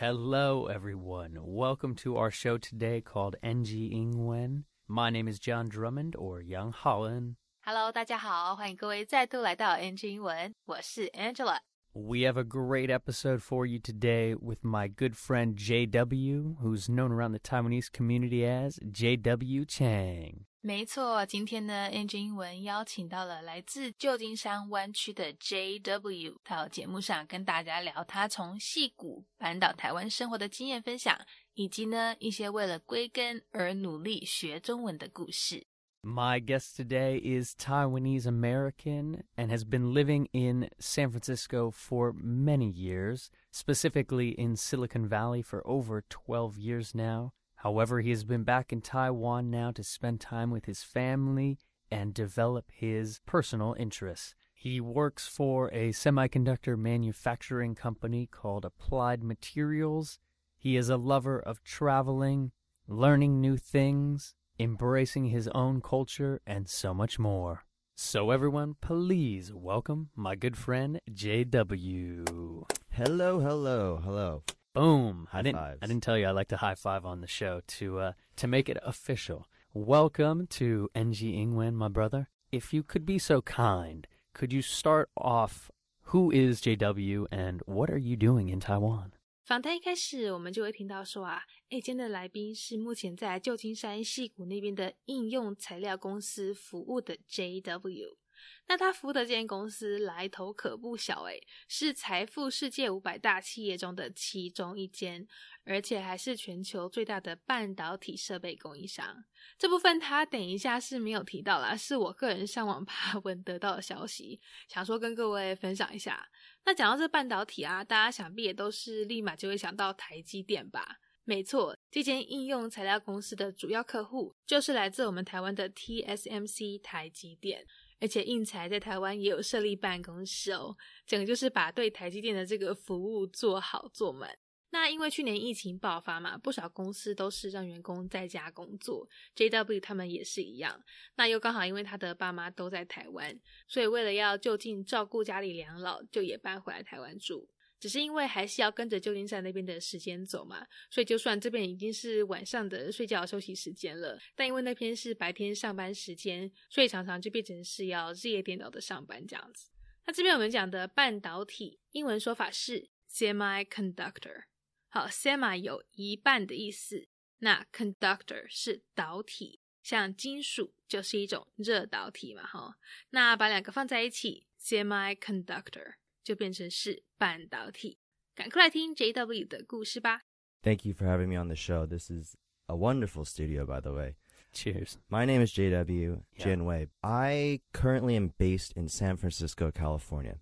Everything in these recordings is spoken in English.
Hello, everyone. Welcome to our show today called NG Ingwen. My name is John Drummond or Young Holland. Hello，大家好，欢迎各位再度来到 NG 英文，我是 have a great episode for you today with my good friend JW, who's known around the Taiwanese community as JW Cheng. 没错，今天呢，NG 英文邀请到了来自旧金山湾区的 JW 到节目上跟大家聊他从矽谷搬到台湾生活的经验分享，以及呢一些为了归根而努力学中文的故事。My guest today is Taiwanese American and has been living in San Francisco for many years, specifically in Silicon Valley for over 12 years now. However, he has been back in Taiwan now to spend time with his family and develop his personal interests. He works for a semiconductor manufacturing company called Applied Materials. He is a lover of traveling, learning new things, embracing his own culture, and so much more. So, everyone, please welcome my good friend JW. Hello, hello, hello. Boom! High I didn't. Fives. I didn't tell you I like to high five on the show to uh, to make it official. Welcome to NG Ingwen, my brother. If you could be so kind, could you start off? Who is JW and what are you doing in Taiwan? 访谈一开始，我们就会听到说啊，诶，今天的来宾是目前在旧金山矽谷那边的应用材料公司服务的 JW。那他服务的这间公司来头可不小诶，是财富世界五百大企业中的其中一间，而且还是全球最大的半导体设备供应商。这部分他等一下是没有提到啦，是我个人上网爬文得到的消息，想说跟各位分享一下。那讲到这半导体啊，大家想必也都是立马就会想到台积电吧？没错，这间应用材料公司的主要客户就是来自我们台湾的 TSMC 台积电，而且应材在台湾也有设立办公室哦，整个就是把对台积电的这个服务做好做满。那因为去年疫情爆发嘛，不少公司都是让员工在家工作，JW 他们也是一样。那又刚好因为他的爸妈都在台湾，所以为了要就近照顾家里两老，就也搬回来台湾住。只是因为还是要跟着旧金山那边的时间走嘛，所以就算这边已经是晚上的睡觉休息时间了，但因为那边是白天上班时间，所以常常就变成是要日夜颠倒的上班这样子。那这边我们讲的半导体，英文说法是 semiconductor。好，semi 有一半的意思，那 conductor 是导体，像金属就是一种热导体嘛，哈。那把两个放在一起，semiconductor 就变成是半导体。赶快来听 JW 的故事吧。 Thank you for having me on the show. This is a wonderful studio, by the way. Cheers. My name is JW Yeah. Jin Wei. I currently am based in San Francisco, California.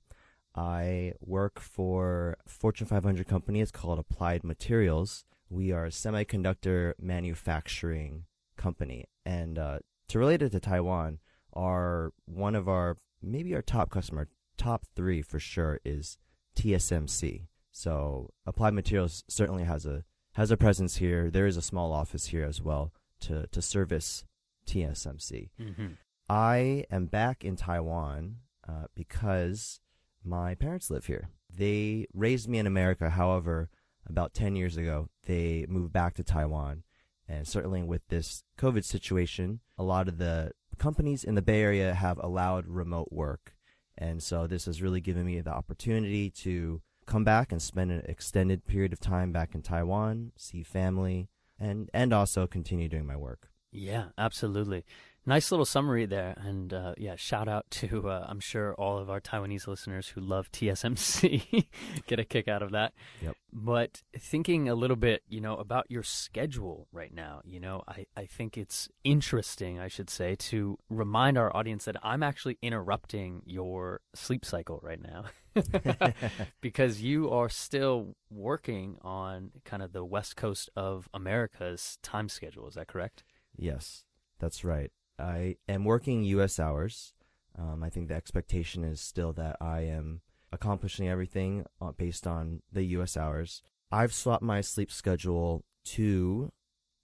I work for a Fortune 500 company. It's called Applied Materials. We are a semiconductor manufacturing company. And uh, to relate it to Taiwan, our one of our maybe our top customer, top three for sure, is TSMC. So Applied Materials certainly has a has a presence here. There is a small office here as well to to service TSMC. Mm-hmm. I am back in Taiwan uh, because my parents live here. They raised me in America. However, about 10 years ago, they moved back to Taiwan. And certainly with this COVID situation, a lot of the companies in the Bay Area have allowed remote work. And so this has really given me the opportunity to come back and spend an extended period of time back in Taiwan, see family, and, and also continue doing my work. Yeah, absolutely. Nice little summary there. And uh, yeah, shout out to, uh, I'm sure, all of our Taiwanese listeners who love TSMC. Get a kick out of that. Yep. But thinking a little bit, you know, about your schedule right now, you know, I, I think it's interesting, I should say, to remind our audience that I'm actually interrupting your sleep cycle right now. because you are still working on kind of the west coast of America's time schedule. Is that correct? Yes, that's right. I am working U.S. hours. Um, I think the expectation is still that I am accomplishing everything uh, based on the U.S. hours. I've swapped my sleep schedule to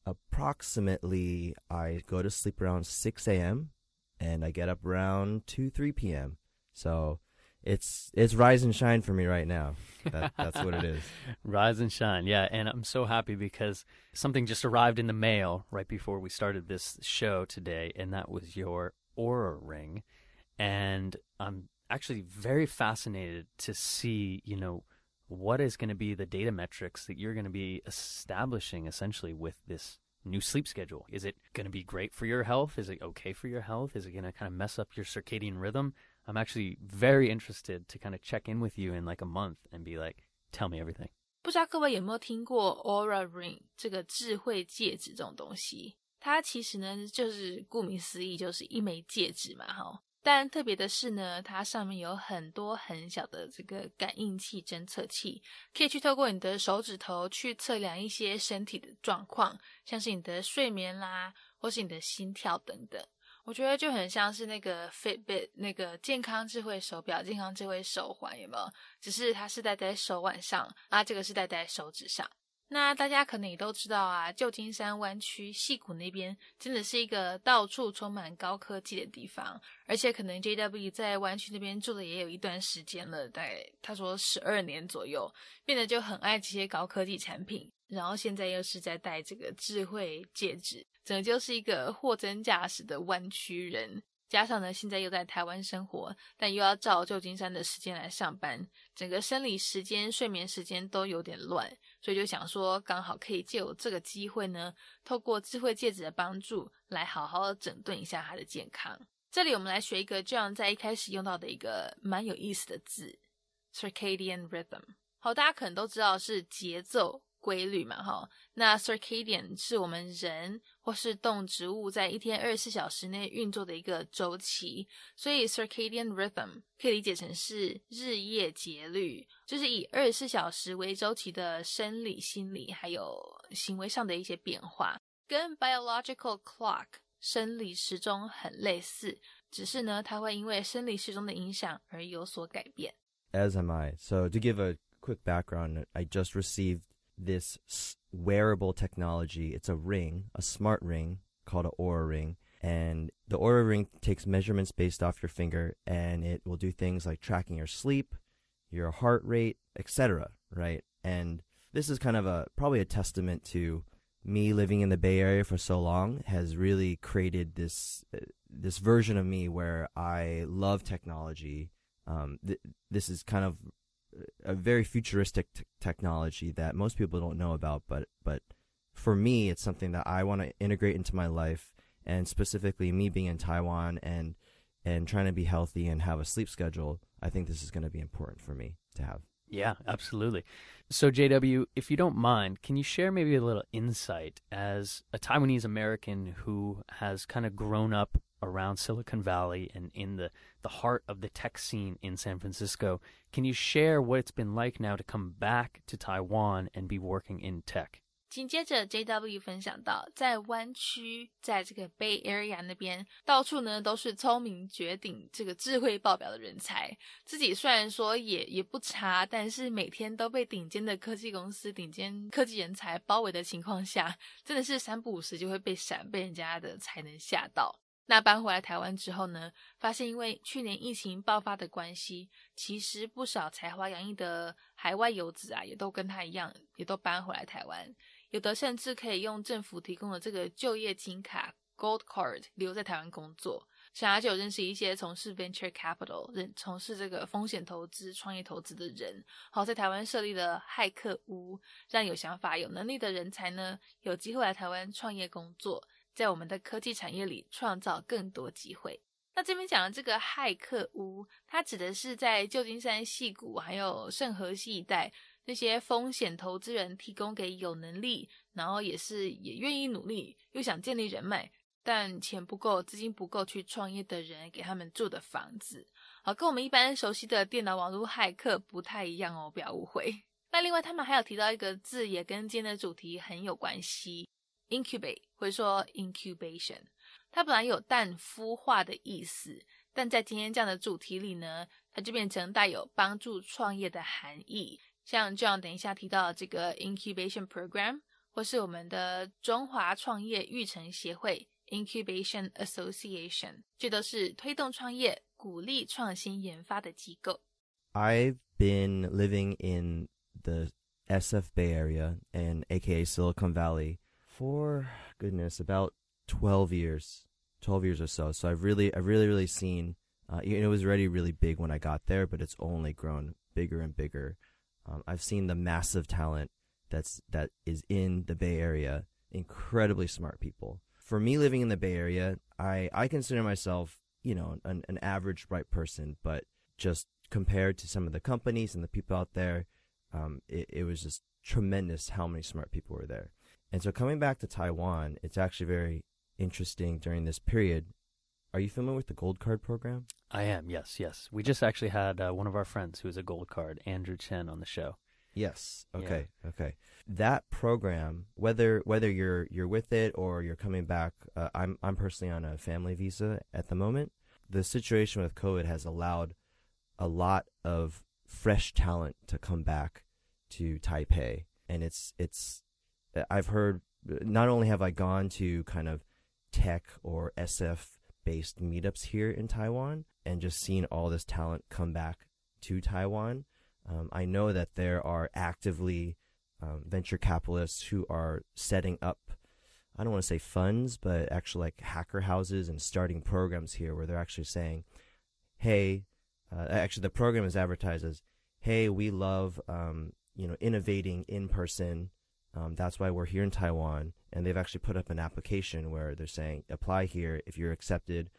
approximately I go to sleep around 6 a.m. and I get up around 2, 3 p.m. So it's it's rise and shine for me right now. That, that's what it is. Rise and shine, yeah. And I'm so happy because something just arrived in the mail right before we started this show today, and that was your Oura ring. And I'm actually very fascinated to see, you know, what is going to be the data metrics that you're going to be establishing essentially with this new sleep schedule. Is it going to be great for your health? Is it okay for your health? Is it going to kind of mess up your circadian rhythm? I'm actually very interested to kind of check in with you in like a month and be like, tell me everything. 不知道各位有没有听过 Oura Ring 这个智慧戒指这种东西？它其实呢，就是顾名思义，就是一枚戒指嘛，哈。但特别的是呢，它上面有很多很小的这个感应器侦测器，可以去透过你的手指头去测量一些身体的状况，像是你的睡眠啦，或是你的心跳等等。我觉得就很像是那个 Fitbit 那个健康智慧手表、健康智慧手环，有没有？只是它是戴在手腕上，啊，这个是戴在手指上。那大家可能也都知道啊，旧金山湾区溪谷那边真的是一个到处充满高科技的地方，而且可能 JW 在湾区那边住了也有一段时间了，大概他说十二年左右，变得就很爱这些高科技产品，然后现在又是在戴这个智慧戒指，整个就是一个货真价实的湾区人。加上呢，现在又在台湾生活，但又要照旧金山的时间来上班，整个生理时间、睡眠时间都有点乱，所以就想说，刚好可以借我这个机会呢，透过智慧戒指的帮助，来好好整顿一下他的健康。这里我们来学一个这样在一开始用到的一个蛮有意思的字，circadian rhythm。好，大家可能都知道是节奏。规律嘛，哈，那 circadian 是我们人或是动植物在一天二十四小时内运作的一个周期，所以 circadian rhythm 可以理解成是日夜节律，就是以二十四小时为周期的生理、心理还有行为上的一些变化，跟 biological clock 生理时钟很类似，只是呢，它会因为生理时钟的影响而有所改变。As am I. So to give a quick background, I just received this wearable technology. It's a ring, a smart ring called an Oura ring. And the Oura ring takes measurements based off your finger and it will do things like tracking your sleep, your heart rate, etc. Right? And this is kind of a probably a testament to me living in the Bay Area for so long has really created this uh, this version of me where I love technology. Um, th- this is kind of a very futuristic t- technology that most people don't know about, but but for me, it's something that I want to integrate into my life, and specifically me being in Taiwan and and trying to be healthy and have a sleep schedule. I think this is going to be important for me to have. Yeah, absolutely. So, JW, if you don't mind, can you share maybe a little insight as a Taiwanese American who has kind of grown up around Silicon Valley and in the, the heart of the tech scene in San Francisco? Can you share what it's been like now to come back to Taiwan and be working in tech? 紧接着，JW 分享到，在湾区，在这个 Bay Area 那边，到处呢都是聪明绝顶、这个智慧爆表的人才。自己虽然说也也不差，但是每天都被顶尖的科技公司、顶尖科技人才包围的情况下，真的是三不五时就会被闪，被人家的才能吓到。那搬回来台湾之后呢，发现因为去年疫情爆发的关系，其实不少才华洋溢的海外游子啊，也都跟他一样，也都搬回来台湾。有的甚至可以用政府提供的这个就业金卡 Gold Card 留在台湾工作。想要就有认识一些从事 Venture Capital 人从事这个风险投资、创业投资的人，好在台湾设立了骇客屋，让有想法、有能力的人才呢，有机会来台湾创业工作，在我们的科技产业里创造更多机会。那这边讲的这个骇客屋，它指的是在旧金山、戏谷还有圣河西一带。那些风险投资人提供给有能力，然后也是也愿意努力，又想建立人脉，但钱不够、资金不够去创业的人，给他们住的房子，好，跟我们一般熟悉的电脑网络骇客不太一样哦，不要误会。那另外，他们还有提到一个字，也跟今天的主题很有关系，incubate，或者说 incubation，它本来有氮孵化的意思，但在今天这样的主题里呢，它就变成带有帮助创业的含义。像这样，等一下提到这个 incubation program，或是我们的中华创业育成协会 incubation association，这都是推动创业、鼓励创新研发的机构。 I've been living in the SF Bay Area and aka Silicon Valley for goodness about 12 years 12 years or so so I've really I've really really seen uh, you know, it was already really big when I got there but it's only grown bigger and bigger um, I've seen the massive talent that's that is in the Bay Area incredibly smart people for me living in the Bay Area I I consider myself you know an, an average bright person but just compared to some of the companies and the people out there um, it, it was just tremendous how many smart people were there. And so coming back to Taiwan, it's actually very interesting during this period. Are you familiar with the Gold Card program? I am, yes, yes. We just actually had uh, one of our friends who is a Gold Card, Andrew Chen, on the show. Yes. Okay. Yeah. Okay. That program, whether whether you're you're with it or you're coming back, uh, I'm I'm personally on a family visa at the moment. The situation with COVID has allowed a lot of fresh talent to come back to Taipei. And it's, it's, I've heard, not only have I gone to kind of tech or SF based meetups here in Taiwan and just seeing all this talent come back to Taiwan, um, I know that there are actively um, venture capitalists who are setting up I don't want to say funds, but actually like hacker houses and starting programs here where they're actually saying, hey, uh, actually the program is advertised as, hey, we love, um, you know, innovating in person. Um, that's why we're here in Taiwan. And they've actually put up an application where they're saying, apply here. If you're accepted,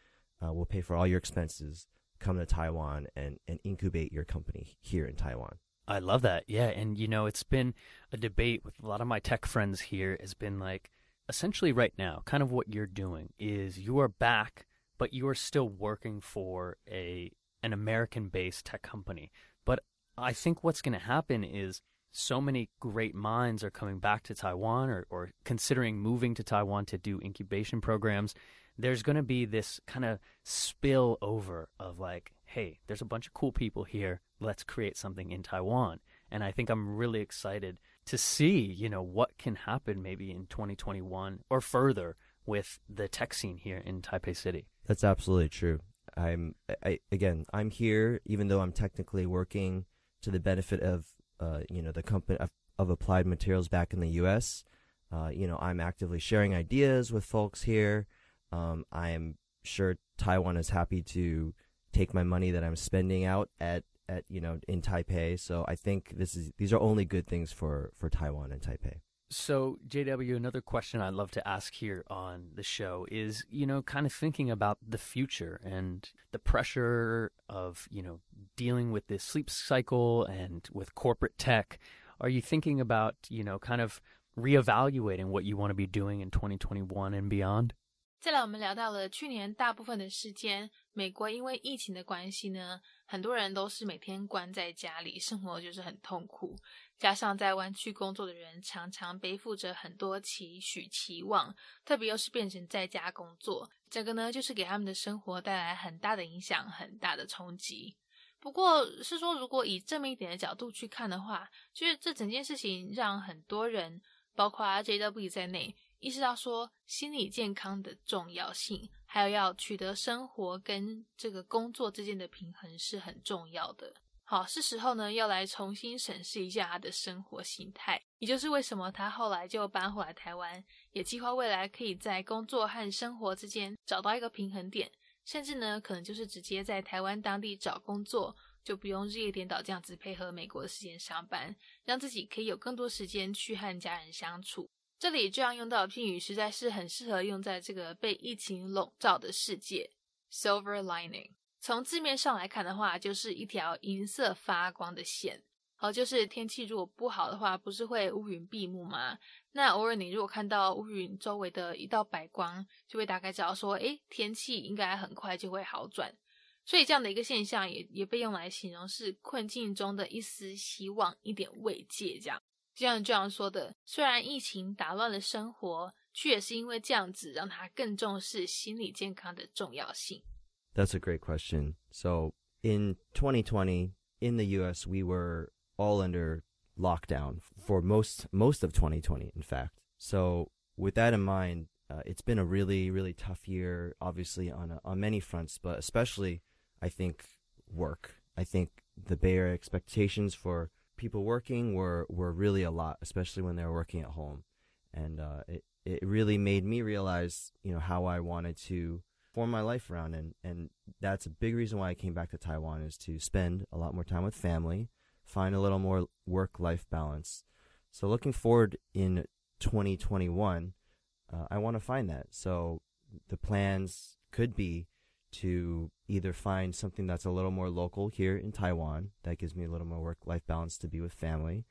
uh, we'll pay for all your expenses. Come to Taiwan and, and incubate your company here in Taiwan. I love that. Yeah. And, you know, it's been a debate with a lot of my tech friends here has been like, essentially right now, kind of what you're doing is you are back, but you are still working for a an American based tech company. But I think what's going to happen is so many great minds are coming back to Taiwan or, or considering moving to Taiwan to do incubation programs. There's going to be this kind of spill over of like, hey, there's a bunch of cool people here. Let's create something in Taiwan. And I think I'm really excited to see, you know, what can happen maybe in 2021 or further with the tech scene here in Taipei City. That's absolutely true. I'm I again I'm here even though I'm technically working to the benefit of uh, you know the company of, of, Applied Materials back in the U.S. Uh, you know I'm actively sharing ideas with folks here. Um, I am sure Taiwan is happy to take my money that I'm spending out at at you know in Taipei. So I think this is these are only good things for for Taiwan and Taipei. So, JW, another question I'd love to ask here on the show is, you know, kind of thinking about the future and the pressure of, you know, dealing with this sleep cycle and with corporate tech. Are you thinking about, you know, kind of reevaluating what you want to be doing in 2021 and beyond? 再来，我们聊到了去年大部分的时间，美国因为疫情的关系呢，很多人都是每天关在家里，生活就是很痛苦。 加上在湾区工作的人常常背负着很多期许期望，特别又是变成在家工作，这个呢就是给他们的生活带来很大的影响，很大的冲击。不过，是说如果以正面一点的角度去看的话，就是这整件事情让很多人，包括 JW 在内。意识到说心理健康的重要性，还有要取得生活跟这个工作之间的平衡是很重要的。好，是时候呢要来重新审视一下他的生活形态，也就是为什么他后来就搬回来台湾，也计划未来可以在工作和生活之间找到一个平衡点，甚至呢可能就是直接在台湾当地找工作，就不用日夜颠倒这样子配合美国的时间上班，让自己可以有更多时间去和家人相处。这里这样用到的片语，实在是很适合用在这个被疫情笼罩的世界。Silver lining，从字面上来看的话，就是一条银色发光的线。好，就是天气如果不好的话，不是会乌云闭目吗？那偶尔你如果看到乌云周围的一道白光，就会大概知道说，诶，天气应该很快就会好转。所以这样的一个现象，也也被用来形容是困境中的一丝希望，一点慰藉，这样。就像这样说的，虽然疫情打乱了生活，却也是因为这样子让他更重视心理健康的重要性。That's a great question. So in 2020 in the U.S., we were all under lockdown for most most of 2020, in fact. So with that in mind, uh, it's been a really really tough year, obviously on a, on many fronts, but especially I think work. I think the Bay Area expectations for people working were were really a lot, especially when they were working at home, and uh, it it really made me realize you know how I wanted to form my life around, and and that's a big reason why I came back to Taiwan is to spend a lot more time with family, find a little more work life balance. So looking forward in 2021, uh, I want to find that. So the plans could be to either find something that's a little more local here in Taiwan that gives me a little more work life balance to be with family.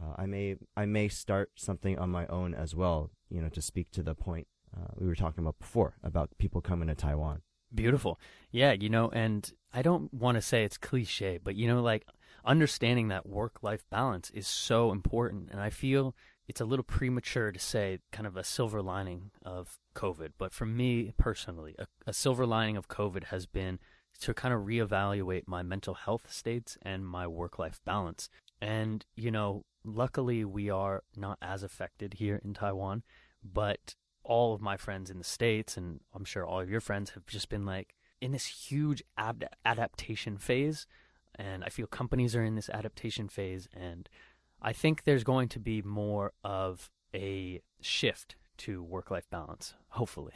Uh, I may I may start something on my own as well, you know, to speak to the point uh, we were talking about before about people coming to Taiwan. Beautiful. Yeah, you know, and I don't want to say it's cliche, but you know, like understanding that work life balance is so important. And I feel it's a little premature to say kind of a silver lining of COVID. But for me personally, a, a silver lining of COVID has been to kind of reevaluate my mental health states and my work life balance. And, you know, luckily we are not as affected here in Taiwan, but all of my friends in the States, and I'm sure all of your friends have just been like in this huge ad- adaptation phase. And I feel companies are in this adaptation phase. And I think there's going to be more of a shift to work life balance, hopefully.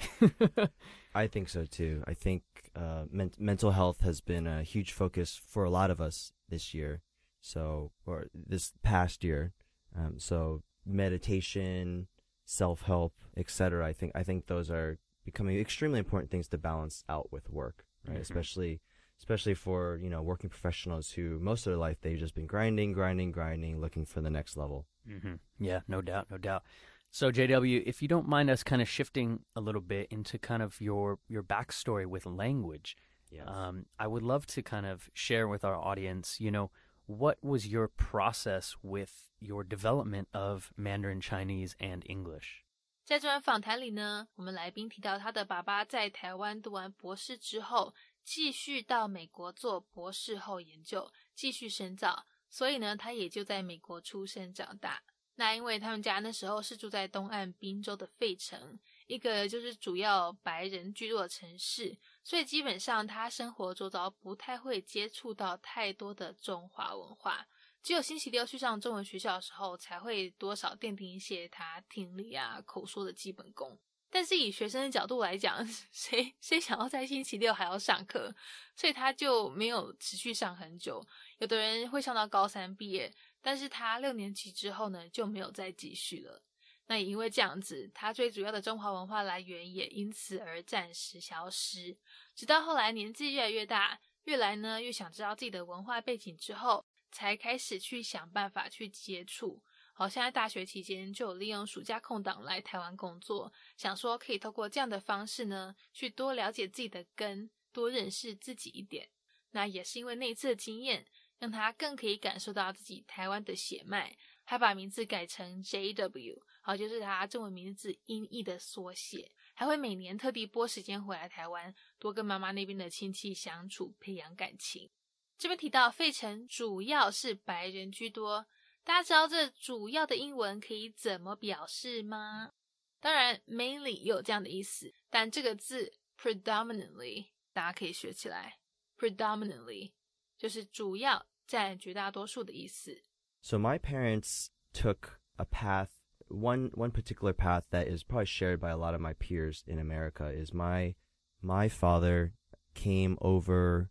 I think so too. I think uh, men- mental health has been a huge focus for a lot of us this year. So, or this past year. Um, so, meditation, self help, etc. I think I think those are becoming extremely important things to balance out with work, right? Mm-hmm. Especially especially for you know working professionals who most of their life they've just been grinding, grinding, grinding, looking for the next level. Mm-hmm. Yeah, no doubt, no doubt. So JW, if you don't mind us kind of shifting a little bit into kind of your your backstory with language, yes. um, I would love to kind of share with our audience, you know, what was your process with your development of Mandarin Chinese and English? 在这段访谈里呢，我们来宾提到他的爸爸在台湾读完博士之后，继续到美国做博士后研究，继续深造，所以呢，他也就在美国出生长大。那因为他们家那时候是住在东岸滨州的费城，一个就是主要白人居多的城市， 所以基本上他生活周遭不太会接触到太多的中华文化，只有星期六去上中文学校的时候，才会多少奠定一些他听力啊、口说的基本功。但是以学生的角度来讲，谁谁想要在星期六还要上课？所以他就没有持续上很久。有的人会上到高三毕业，但是他六年级之后呢就没有再继续了。那也因为这样子，他最主要的中华文化来源也因此而暂时消失。直到后来年纪越来越大，越来呢越想知道自己的文化背景之后，才开始去想办法去接触。好，现在大学期间就有利用暑假空档来台湾工作，想说可以透过这样的方式呢，去多了解自己的根，多认识自己一点。那也是因为那一次的经验，让他更可以感受到自己台湾的血脉，还把名字改成 JW，就是他中文名字音译的缩写。还会每年特地拨时间回来台湾，多跟妈妈那边的亲戚相处，培养感情。这边提到费城主要是白人居多。大家知道这主要的英文可以怎么表示吗？当然，mainly 也有这样的意思，但这个字 predominantly 大家可以学起来。predominantly 就是主要占绝大多数的意思。So my parents took a path. One one particular path that is probably shared by a lot of my peers in America is my my father came over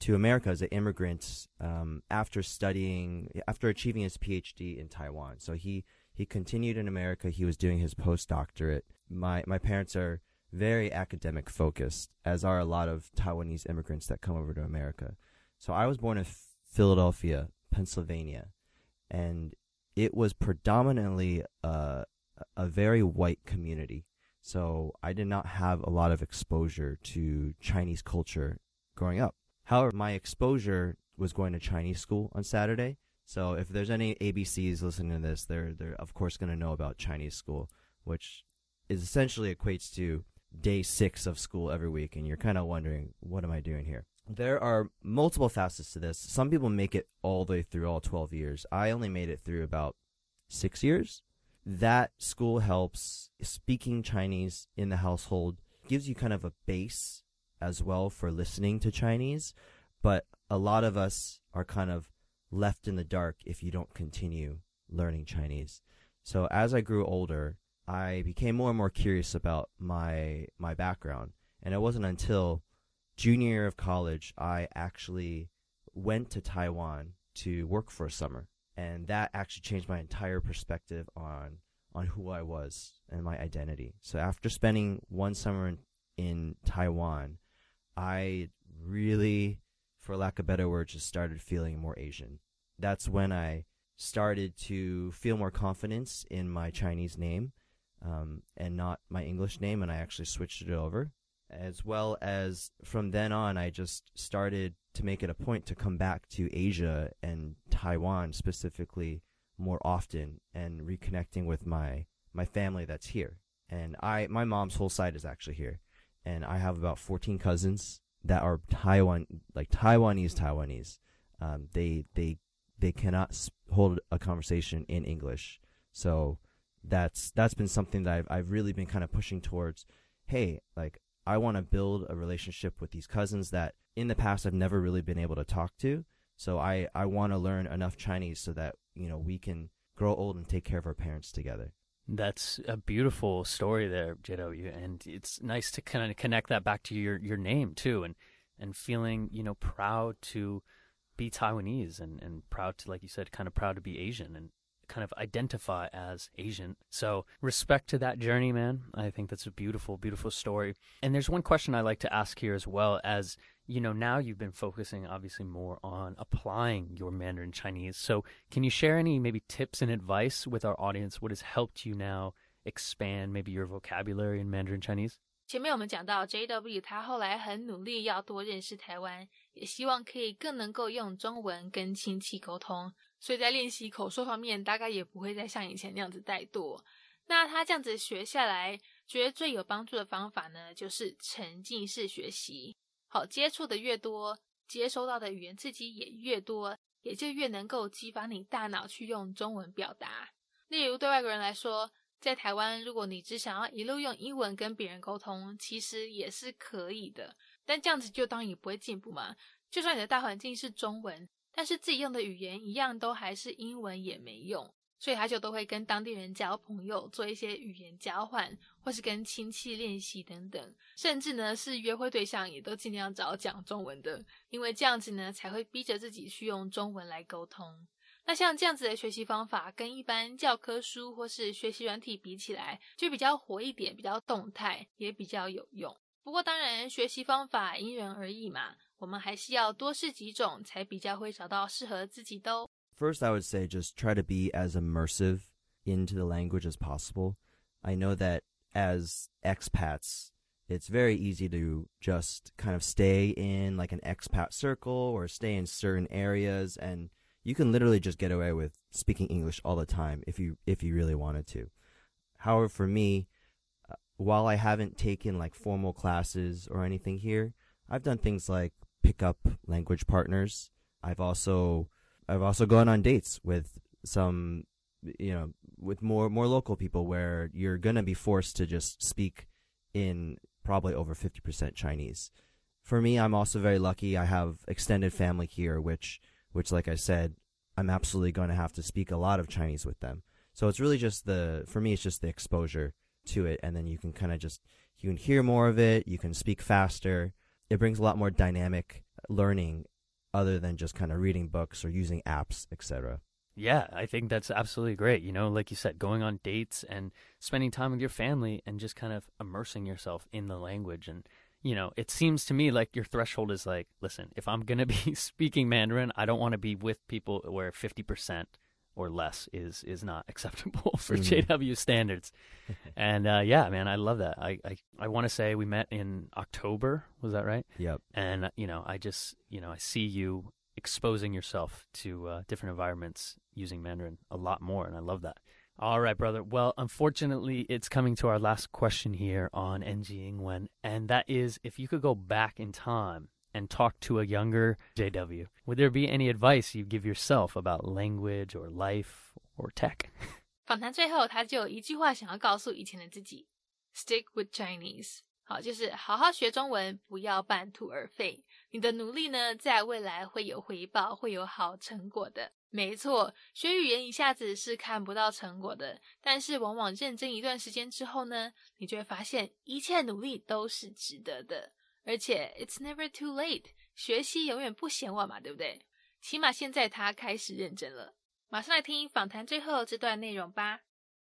to America as an immigrant um, after studying, after achieving his PhD in Taiwan. So he, he continued in America. He was doing his postdoctorate. My, my parents are very academic focused, as are a lot of Taiwanese immigrants that come over to America. So I was born in Philadelphia, Pennsylvania, and it was predominantly a, a very white community. So I did not have a lot of exposure to Chinese culture growing up. However, my exposure was going to Chinese school on Saturday. So if there's any ABCs listening to this, they're they're of course going to know about Chinese school, which is essentially equates to day six of school every week, and you're kind of wondering, what am I doing here? There are multiple facets to this. Some people make it all the way through all 12 years. I only made it through about six years. That school helps speaking Chinese in the household gives you kind of a base as well for listening to Chinese. But a lot of us are kind of left in the dark if you don't continue learning Chinese. So as I grew older, I became more and more curious about my my background, and it wasn't until junior year of college I actually went to Taiwan to work for a summer, and that actually changed my entire perspective on on who I was and my identity. So after spending one summer in, in Taiwan, I really, for lack of better words, just started feeling more Asian. That's when I started to feel more confidence in my Chinese name um, and not my English name, and I actually switched it over. As well as from then on, I just started to make it a point to come back to Asia and Taiwan specifically more often and reconnecting with my my family that's here. And I my mom's whole side is actually here, and I have about 14 cousins that are Taiwan like Taiwanese Taiwanese. Um, they they they cannot hold a conversation in English, so that's that's been something that I've I've really been kind of pushing towards. Hey, like I want to build a relationship with these cousins that in the past I've never really been able to talk to. So I I want to learn enough Chinese so that you know we can grow old and take care of our parents together. That's a beautiful story there, JW, and it's nice to kind of connect that back to your your name too, and and feeling you know proud to be Taiwanese and and proud to like you said, kind of proud to be Asian, and kind of identify as Asian. So respect to that journey, man. I think that's a beautiful, beautiful story. And there's one question I like to ask here as well as, you know, now you've been focusing obviously more on applying your Mandarin Chinese. So can you share any maybe tips and advice with our audience? What has helped you now expand maybe your vocabulary in Mandarin Chinese? 前面我们讲到 J.W. 他后来很努力要多认识台湾，也希望可以更能够用中文跟亲戚沟通。 所以在练习口说方面，大概也不会再像以前那样子怠惰。那他这样子学下来，觉得最有帮助的方法呢，就是沉浸式学习。好，接触的越多，接收到的语言刺激也越多，也就越能够激发你大脑去用中文表达。例如，对外国人来说，在台湾，如果你只想要一路用英文跟别人沟通，其实也是可以的。但这样子就当然也不会进步嘛。就算你的大环境是中文。但是自己用的语言一样都还是英文也没用，所以他就都会跟当地人交朋友，做一些语言交换，或是跟亲戚练习等等，甚至呢是约会对象也都尽量找讲中文的，因为这样子呢才会逼着自己去用中文来沟通。那像这样子的学习方法，跟一般教科书或是学习软体比起来，就比较活一点，比较动态，也比较有用。不过当然，学习方法因人而异嘛。我们还是要多试几种，才比较会找到适合自己的哦。First, I would say just try to be as immersive into the language as possible. I know that as expats, it's very easy to just kind of stay in like an expat circle or stay in certain areas and you can literally just get away with speaking English all the time if you if you really wanted to. However, for me, uh, while I haven't taken like formal classes or anything here, I've done things like pick up language partners. I've also I've also gone on dates with some you know with more more local people where you're gonna be forced to just speak in probably over 50% Chinese. For me, I'm also very lucky. I have extended family here, which which like I said, I'm absolutely going to have to speak a lot of Chinese with them. So it's really just the for me it's just the exposure to it and then you can kind of just you can hear more of it, you can speak faster it brings a lot more dynamic learning other than just kind of reading books or using apps, etc. Yeah, I think that's absolutely great. You know, like you said, going on dates and spending time with your family and just kind of immersing yourself in the language. And, you know, it seems to me like your threshold is like, listen, if I'm going to be speaking Mandarin, I don't want to be with people where 50% or less is is not acceptable for mm. JW standards. and uh, yeah, man, I love that. I I, I want to say we met in October. Was that right? Yep. And you know, I just you know I see you exposing yourself to uh, different environments using Mandarin a lot more, and I love that. All right, brother. Well, unfortunately, it's coming to our last question here on NG Ingwen, and that is if you could go back in time and talk to a younger JW, would there be any advice you give yourself about language or life or tech? 访谈最后，他就有一句话想要告诉以前的自己：Stick with Chinese。 好，就是好好学中文，不要半途而废。你的努力呢，在未来会有回报，会有好成果的。没错，学语言一下子是看不到成果的，但是往往认真一段时间之后呢，你就会发现一切努力都是值得的。 而且，it's never too late，学习永远不嫌晚嘛，对不对？起码现在他开始认真了。马上来听访谈最后这段内容吧。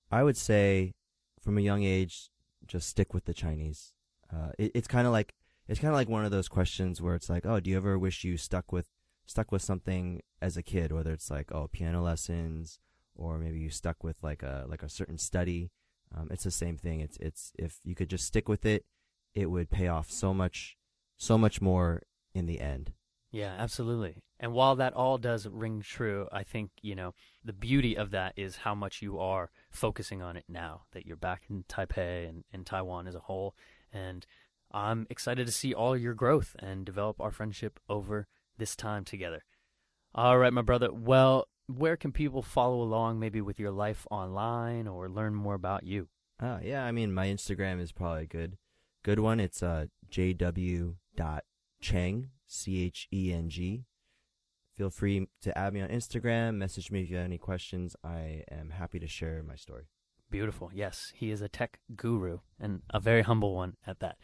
I would say, from a young age, just stick with the Chinese. Uh, it, it's kind of like it's kind of like one of those questions where it's like, oh, do you ever wish you stuck with stuck with something as a kid, whether it's like oh piano lessons or maybe you stuck with like a like a certain study. Um, it's the same thing. It's it's if you could just stick with it, it would pay off so much so much more in the end. Yeah, absolutely. And while that all does ring true, I think, you know, the beauty of that is how much you are focusing on it now that you're back in Taipei and, and Taiwan as a whole. And I'm excited to see all your growth and develop our friendship over this time together. All right, my brother. Well, where can people follow along maybe with your life online or learn more about you? Uh, yeah, I mean, my Instagram is probably a good, good one. It's uh, jw.cheng, C H E N G. Feel free to add me on Instagram, message me if you have any questions. I am happy to share my story. Beautiful. Yes, he is a tech guru and a very humble one at that.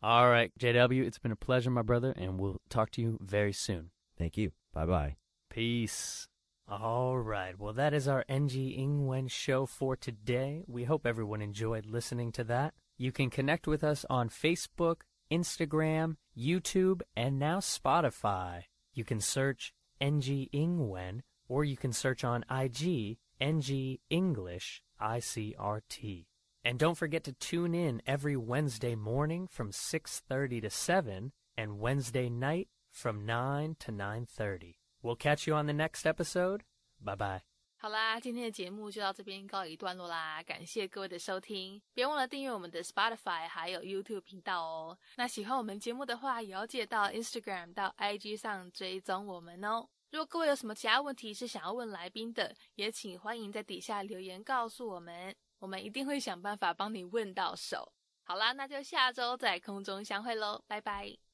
All right, JW, it's been a pleasure, my brother, and we'll talk to you very soon. Thank you. Bye bye. Peace. All right. Well, that is our NG Ingwen show for today. We hope everyone enjoyed listening to that. You can connect with us on Facebook, Instagram, YouTube, and now Spotify. You can search NG Ingwen, or you can search on IG NG English ICRT. And don't forget to tune in every Wednesday morning from 6:30 to 7 and Wednesday night from 9 to 9:30. We'll catch you on the next episode. Bye bye. 好啦，今天的节目就到这边告一段落啦，感谢各位的收听，别忘了订阅我们的 Spotify 还有 YouTube 频道哦。那喜欢我们节目的话，也要记得到 Instagram 到 IG 上追踪我们哦。如果各位有什么其他问题是想要问来宾的，也请欢迎在底下留言告诉我们。我们一定会想办法帮你问到手。好啦，那就下周在空中相会喽，拜拜。